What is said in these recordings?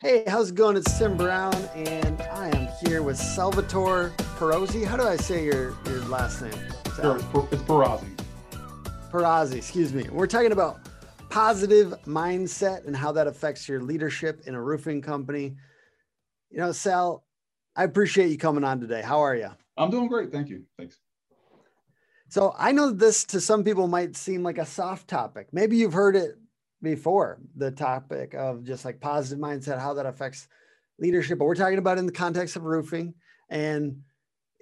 Hey, how's it going? It's Tim Brown, and I am here with Salvatore Perozzi. How do I say your, your last name? Sure, it's, it's Perazzi. Perazzi, excuse me. We're talking about positive mindset and how that affects your leadership in a roofing company. You know, Sal, I appreciate you coming on today. How are you? I'm doing great. Thank you. Thanks. So I know this to some people might seem like a soft topic. Maybe you've heard it before the topic of just like positive mindset, how that affects leadership. But we're talking about in the context of roofing. And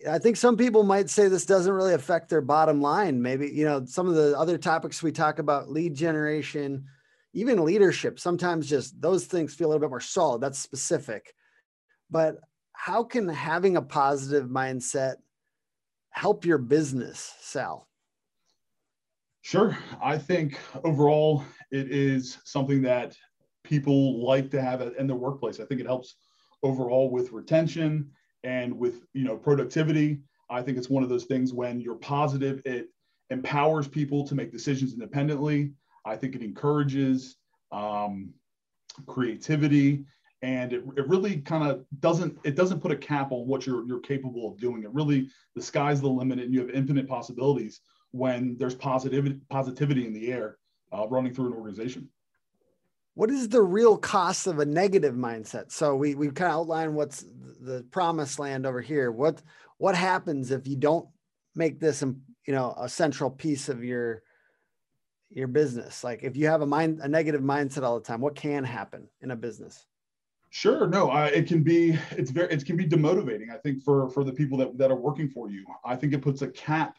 I think some people might say this doesn't really affect their bottom line. Maybe, you know, some of the other topics we talk about, lead generation, even leadership, sometimes just those things feel a little bit more solid. That's specific. But how can having a positive mindset help your business, Sal? Sure. I think overall, it is something that people like to have in their workplace. I think it helps overall with retention and with you know productivity. I think it's one of those things when you're positive, it empowers people to make decisions independently. I think it encourages um, creativity and it, it really kind of doesn't it doesn't put a cap on what you're you're capable of doing it really the sky's the limit and you have infinite possibilities when there's positivity positivity in the air uh, running through an organization. What is the real cost of a negative mindset? So we we kind of outlined what's the promised land over here. What what happens if you don't make this um, you know a central piece of your your business? Like if you have a mind a negative mindset all the time, what can happen in a business? Sure. No, uh, it can be. It's very. It can be demotivating. I think for for the people that that are working for you. I think it puts a cap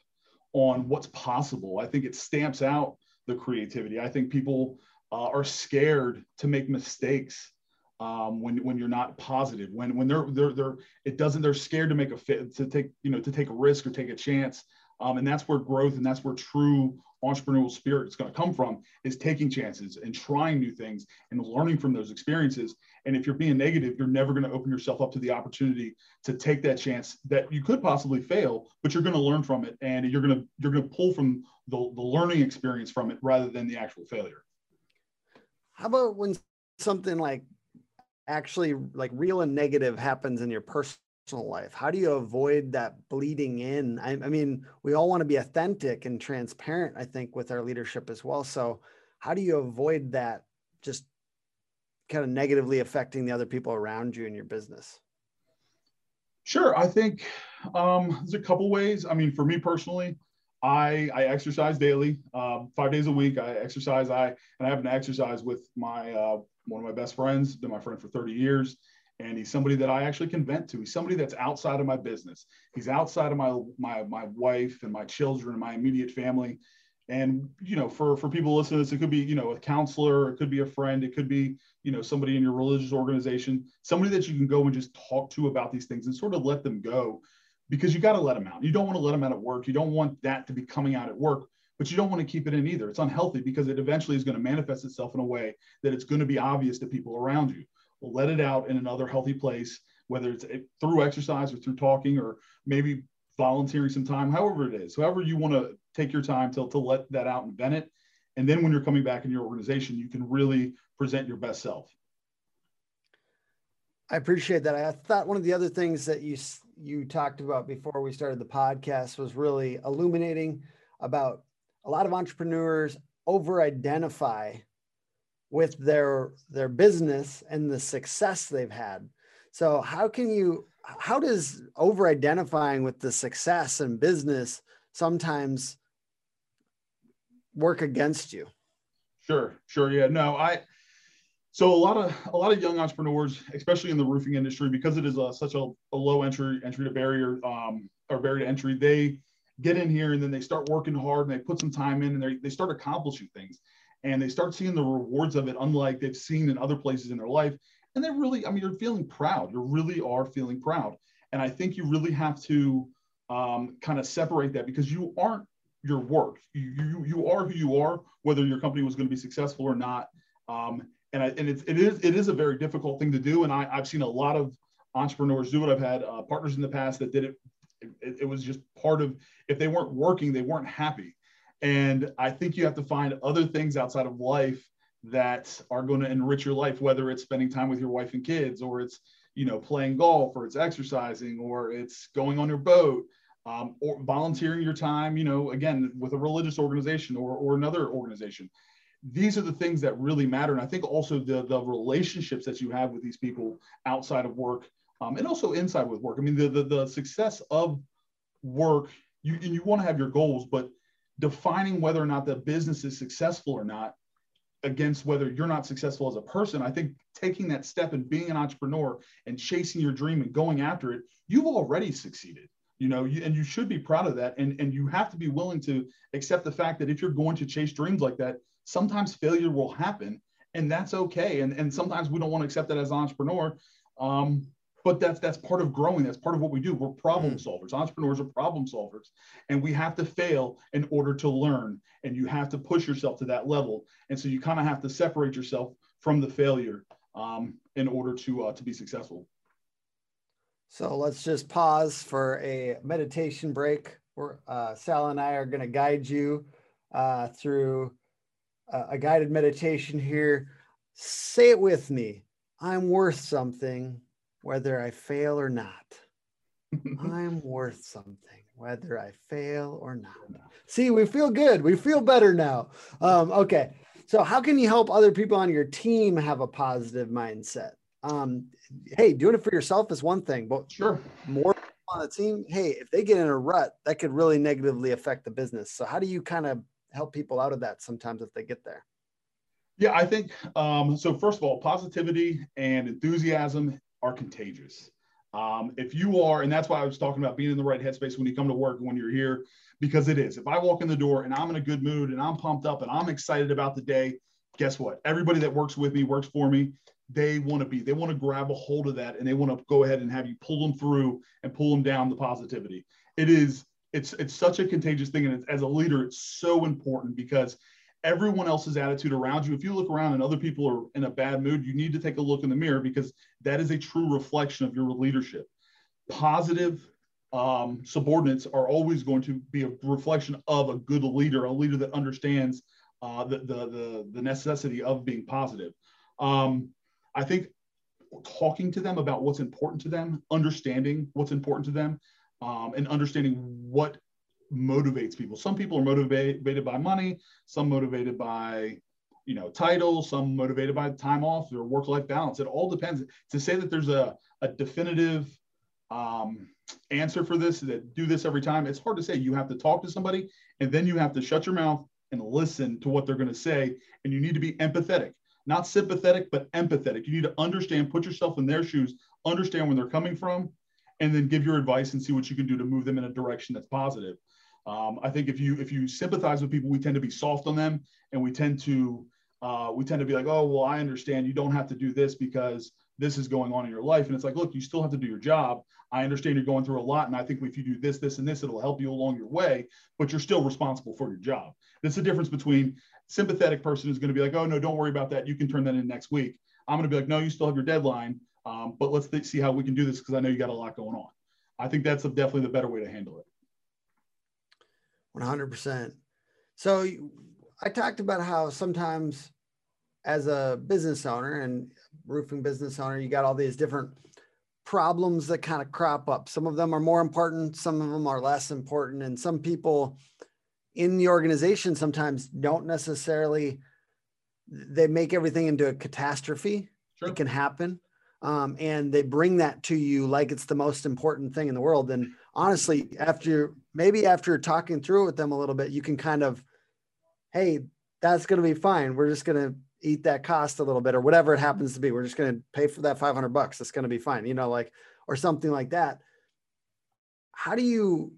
on what's possible. I think it stamps out the creativity. I think people uh, are scared to make mistakes um, when when you're not positive. When when they're they're they're it doesn't they're scared to make a fit to take you know to take a risk or take a chance. Um, and that's where growth and that's where true entrepreneurial spirit is going to come from is taking chances and trying new things and learning from those experiences. And if you're being negative you're never going to open yourself up to the opportunity to take that chance that you could possibly fail but you're going to learn from it and you're going to you're going to pull from the, the learning experience from it rather than the actual failure. How about when something like actually like real and negative happens in your personal life? How do you avoid that bleeding in? I, I, mean, we all want to be authentic and transparent, I think, with our leadership as well. So, how do you avoid that just kind of negatively affecting the other people around you in your business? Sure. I think um, there's a couple ways. I mean, for me personally, I, I exercise daily, um, five days a week. I exercise. I and I happen to exercise with my uh, one of my best friends, been my friend for 30 years and he's somebody that I actually can vent to. He's somebody that's outside of my business. He's outside of my my my wife and my children and my immediate family. And you know, for for people listening to this, it could be you know a counselor, it could be a friend, it could be you know somebody in your religious organization, somebody that you can go and just talk to about these things and sort of let them go, because you got to let them out. You don't want to let them out at work. You don't want that to be coming out at work but you don't want to keep it in either. It's unhealthy because it eventually is going to manifest itself in a way that it's going to be obvious to people around you let it out in another healthy place, whether it's eh, through exercise or through talking or maybe volunteering some time, however it is, however you want to take your time to, to let that out and vent it. And then when you're coming back in your organization, you can really present your best self. I appreciate that. I thought one of the other things that you you talked about before we started the podcast was really illuminating about a lot of entrepreneurs over identify with their their business and the success they've had. So how can you how does over identifying with the success and business sometimes work against you? Sure sure yeah no i so a lot of a lot of young entrepreneurs especially in the roofing industry because it is a, such a, a low entry entry to barrier um, or barrier to entry they get in here and then they start working hard and they put some time in and they, they start accomplishing things and they start seeing the rewards of it, unlike they've seen in other places in their life. And they really, I mean, you're feeling proud. You really are feeling proud. And I think you really have to um, kind of separate that because you aren't your work. You, you, you are who you are, whether your company was going to be successful or not. Um, and I, and it's, it is it is a very difficult thing to do. And I, I've seen a lot of entrepreneurs do it. I've had uh, partners in the past that did it. it. It was just part of if they weren't working, they weren't happy. And I think you have to find other things outside of life that are going to enrich your life, whether it's spending time with your wife and kids, or it's you know playing golf, or it's exercising, or it's going on your boat, um, or volunteering your time. You know, again with a religious organization or or another organization. These are the things that really matter, and I think also the the relationships that you have with these people outside of work, um, and also inside with work. I mean, the the, the success of work, you you want to have your goals, but defining whether or not the business is successful or not against whether you're not successful as a person. I think taking that step and being an entrepreneur and chasing your dream and going after it, you've already succeeded. You know, you, and you should be proud of that. And, and you have to be willing to accept the fact that if you're going to chase dreams like that, sometimes failure will happen and that's okay. And, and sometimes we don't want to accept that as an entrepreneur. Um, but that's that's part of growing. That's part of what we do. We're problem mm. solvers. Entrepreneurs are problem solvers. And we have to fail in order to learn. And you have to push yourself to that level. And so you kind of have to separate yourself from the failure um, in order to uh, to be successful. So let's just pause for a meditation break. Where uh, sal and i are going to guide you uh, through a, a guided meditation here. Say it with me. I'm worth something whether I fail or not. I'm worth something, whether I fail or not. See, we feel good. We feel better now. Um, okay. So, how can you help other people on your team have a positive mindset? Um, hey, doing it for yourself is one thing, but sure, more on the team. Hey, if they get in a rut, that could really negatively affect the business. So, how do you kind of help people out of that sometimes if they get there? Yeah, I think um, so. First of all, positivity and enthusiasm are contagious. Um, if you are, and that's why I was talking about being in the right headspace when you come to work when you're here, because it is. If I walk in the door and I'm in a good mood and I'm pumped up and I'm excited about the day, guess what? Everybody that works with me, works for me, they want to be, they want to grab a hold of that and they want to go ahead and have you pull them through and pull them down the positivity. It is, it's, it's such a contagious thing. And as a leader, it's so important because everyone else's attitude around you. If you look around and other people are in a bad mood, you need to take a look in the mirror because that is a true reflection of your leadership. Positive um, subordinates are always going to be a reflection of a good leader, a leader that understands uh, the, the, the, the, necessity of being positive. Um, I think talking to them about what's important to them, understanding what's important to them, um, and understanding what motivates people. Some people are motivated by money, some motivated by you know title, some motivated by time off or work-life balance. It all depends. To say that there's a, a definitive um, answer for this that do this every time, it's hard to say. You have to talk to somebody and then you have to shut your mouth and listen to what they're going to say. And you need to be empathetic, not sympathetic, but empathetic. You need to understand, put yourself in their shoes, understand where they're coming from, and then give your advice and see what you can do to move them in a direction that's positive. Um, I think if you if you sympathize with people, we tend to be soft on them, and we tend to uh, we tend to be like, oh well, I understand. You don't have to do this because this is going on in your life, and it's like, look, you still have to do your job. I understand you're going through a lot, and I think if you do this, this, and this, it'll help you along your way. But you're still responsible for your job. That's the difference between sympathetic person is going to be like, oh no, don't worry about that. You can turn that in next week. I'm going to be like, no, you still have your deadline, um, but let's th- see how we can do this because I know you got a lot going on. I think that's a, definitely the better way to handle it. 100%. So I talked about how sometimes as a business owner and roofing business owner, you got all these different problems that kind of crop up. Some of them are more important, some of them are less important. And some people in the organization sometimes don't necessarily they make everything into a catastrophe. Sure. It can happen. Um, and they bring that to you like it's the most important thing in the world. And honestly, after maybe after talking through it with them a little bit, you can kind of, hey, that's going to be fine. We're just going to eat that cost a little bit or whatever it happens to be. We're just going to pay for that 500 bucks. It's going to be fine, you know, like, or something like that. How do you,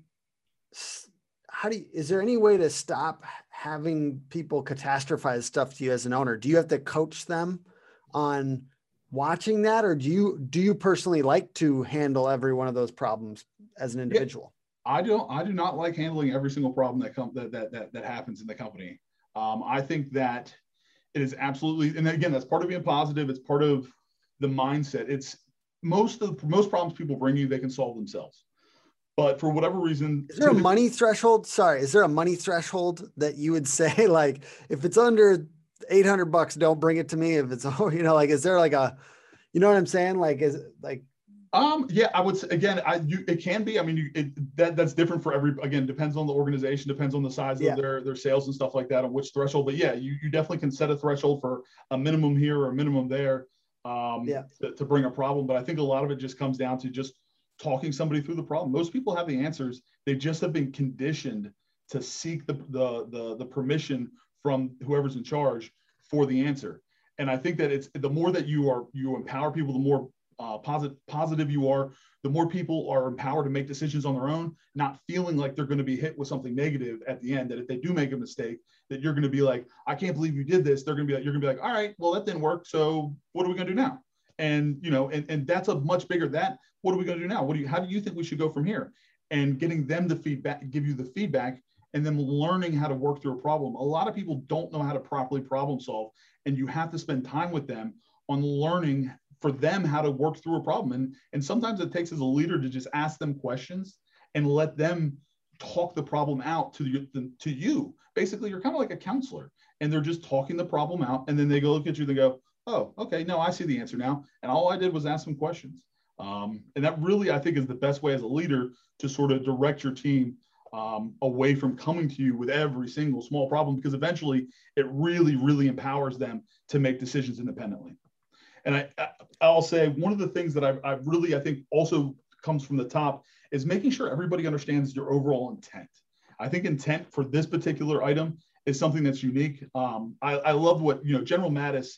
how do you, is there any way to stop having people catastrophize stuff to you as an owner? Do you have to coach them on watching that or do you, do you personally like to handle every one of those problems as an individual? Yeah, I don't. I do not like handling every single problem that come that that that, that happens in the company. Um, I think that it is absolutely, and again, that's part of being positive. It's part of the mindset. It's most of most problems people bring you, they can solve themselves. But for whatever reason, is there a money threshold? Sorry, is there a money threshold that you would say like if it's under 800 bucks, don't bring it to me. If it's, all you know, like, is there like a, you know what I'm saying? Like, is like, um, yeah, I would say again, I you it can be. I mean, you, it, that that's different for every. Again, depends on the organization, depends on the size yeah. of their their sales and stuff like that, on which threshold. But yeah, you you definitely can set a threshold for a minimum here or a minimum there. Um, yeah. to, to bring a problem. But I think a lot of it just comes down to just talking somebody through the problem. Most people have the answers. They just have been conditioned to seek the the the, the permission from whoever's in charge for the answer. And I think that it's the more that you are you empower people, the more uh, positive positive you are, the more people are empowered to make decisions on their own, not feeling like they're going to be hit with something negative at the end. That if they do make a mistake, that you're going to be like, I can't believe you did this. They're going to be like, you're going to be like, all right, well that didn't work. So what are we going to do now? And you know, and, and that's a much bigger that. What are we going to do now? What do you? How do you think we should go from here? And getting them the feedback, give you the feedback, and then learning how to work through a problem. A lot of people don't know how to properly problem solve, and you have to spend time with them on learning for them how to work through a problem. And, and sometimes it takes as a leader to just ask them questions and let them talk the problem out to, the, to you. Basically, you're kind of like a counselor and they're just talking the problem out. And then they go look at you and they go, oh, okay, no, I see the answer now. And all I did was ask some questions. Um, and that really, I think, is the best way as a leader to sort of direct your team um, away from coming to you with every single small problem, because eventually it really, really empowers them to make decisions independently. And I, I'll say one of the things that I've, I've really, I think also comes from the top is making sure everybody understands your overall intent. I think intent for this particular item is something that's unique. Um, I, I love what, you know, General Mattis,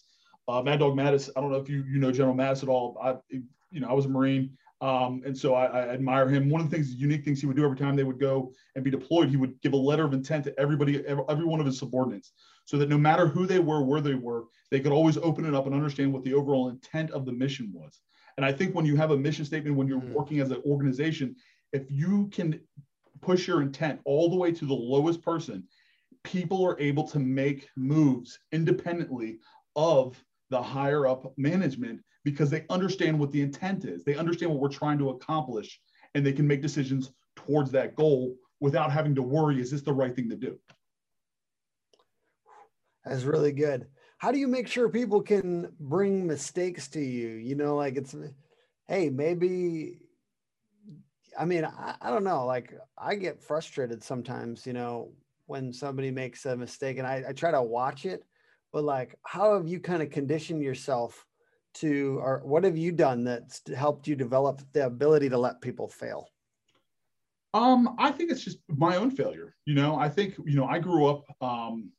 uh, Mad Dog Mattis, I don't know if you, you know General Mattis at all. I, you know, I was a Marine. Um, and so I, I, admire him. One of the things, unique things he would do every time they would go and be deployed, he would give a letter of intent to everybody, every, one of his subordinates so that no matter who they were, where they were, they could always open it up and understand what the overall intent of the mission was. And I think when you have a mission statement, when you're mm-hmm. working as an organization, if you can push your intent all the way to the lowest person, people are able to make moves independently of the higher up management because they understand what the intent is. They understand what we're trying to accomplish and they can make decisions towards that goal without having to worry is this the right thing to do? That's really good. How do you make sure people can bring mistakes to you? You know, like it's, hey, maybe, I mean, I, I don't know. Like I get frustrated sometimes, you know, when somebody makes a mistake and I, I try to watch it, but like, how have you kind of conditioned yourself to, or what have you done that's helped you develop the ability to let people fail? Um, I think it's just my own failure. You know, I think, you know, I grew up, um,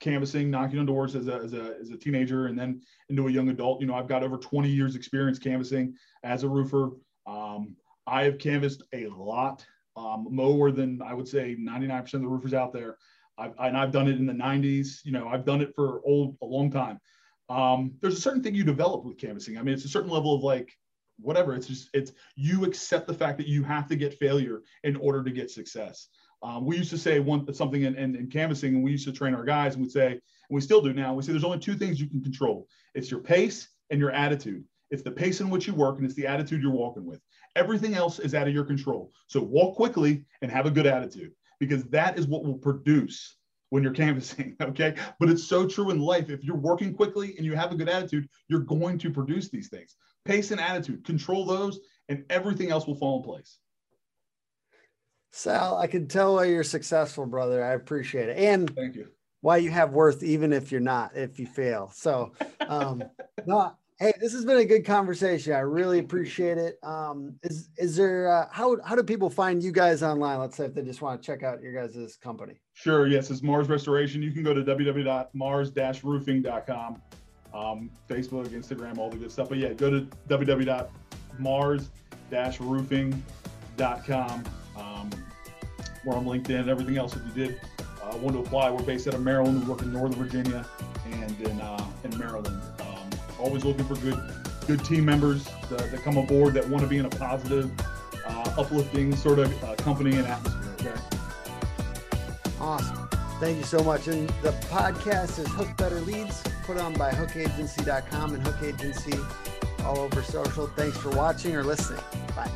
canvassing, knocking on doors as a, as a, as a teenager and then into a young adult. You know, I've got over 20 years experience canvassing as a roofer. Um, I have canvassed a lot, um, more than I would say 99% of the roofers out there. I've, and I've done it in the 90s. You know, I've done it for old a long time. Um, there's a certain thing you develop with canvassing. I mean, it's a certain level of like whatever. It's just it's you accept the fact that you have to get failure in order to get success. Um, we used to say one something in, in, in, canvassing, and we used to train our guys, and we'd say, and we still do now. We say there's only two things you can control: it's your pace and your attitude. It's the pace in which you work, and it's the attitude you're walking with. Everything else is out of your control. So walk quickly and have a good attitude, because that is what will produce when you're canvassing. Okay, but it's so true in life. If you're working quickly and you have a good attitude, you're going to produce these things. Pace and attitude, control those, and everything else will fall in place. Sal, I can tell why you're successful, brother. I appreciate it. And thank you. Why you have worth even if you're not, if you fail. So um no, hey, this has been a good conversation. I really appreciate it. Um is is there uh, how how do people find you guys online? Let's say if they just want to check out your guys' company. Sure, yes, it's Mars Restoration. You can go to www.mars-roofing.com. Um, Facebook, Instagram, all the good stuff. But yeah, go to www.mars-roofing.com um, we're on LinkedIn and everything else. If you did uh, want to apply, we're based out of Maryland. We work in Northern Virginia and in uh, in Maryland. Always looking for good good team members that, that, come aboard that want to be in a positive, uh, uplifting sort of uh, company and atmosphere. Okay. Awesome. Thank you so much. And the podcast is Hook Better Leads, put on by hookagency.com and Hook Agency all over social. Thanks for watching or listening. Bye.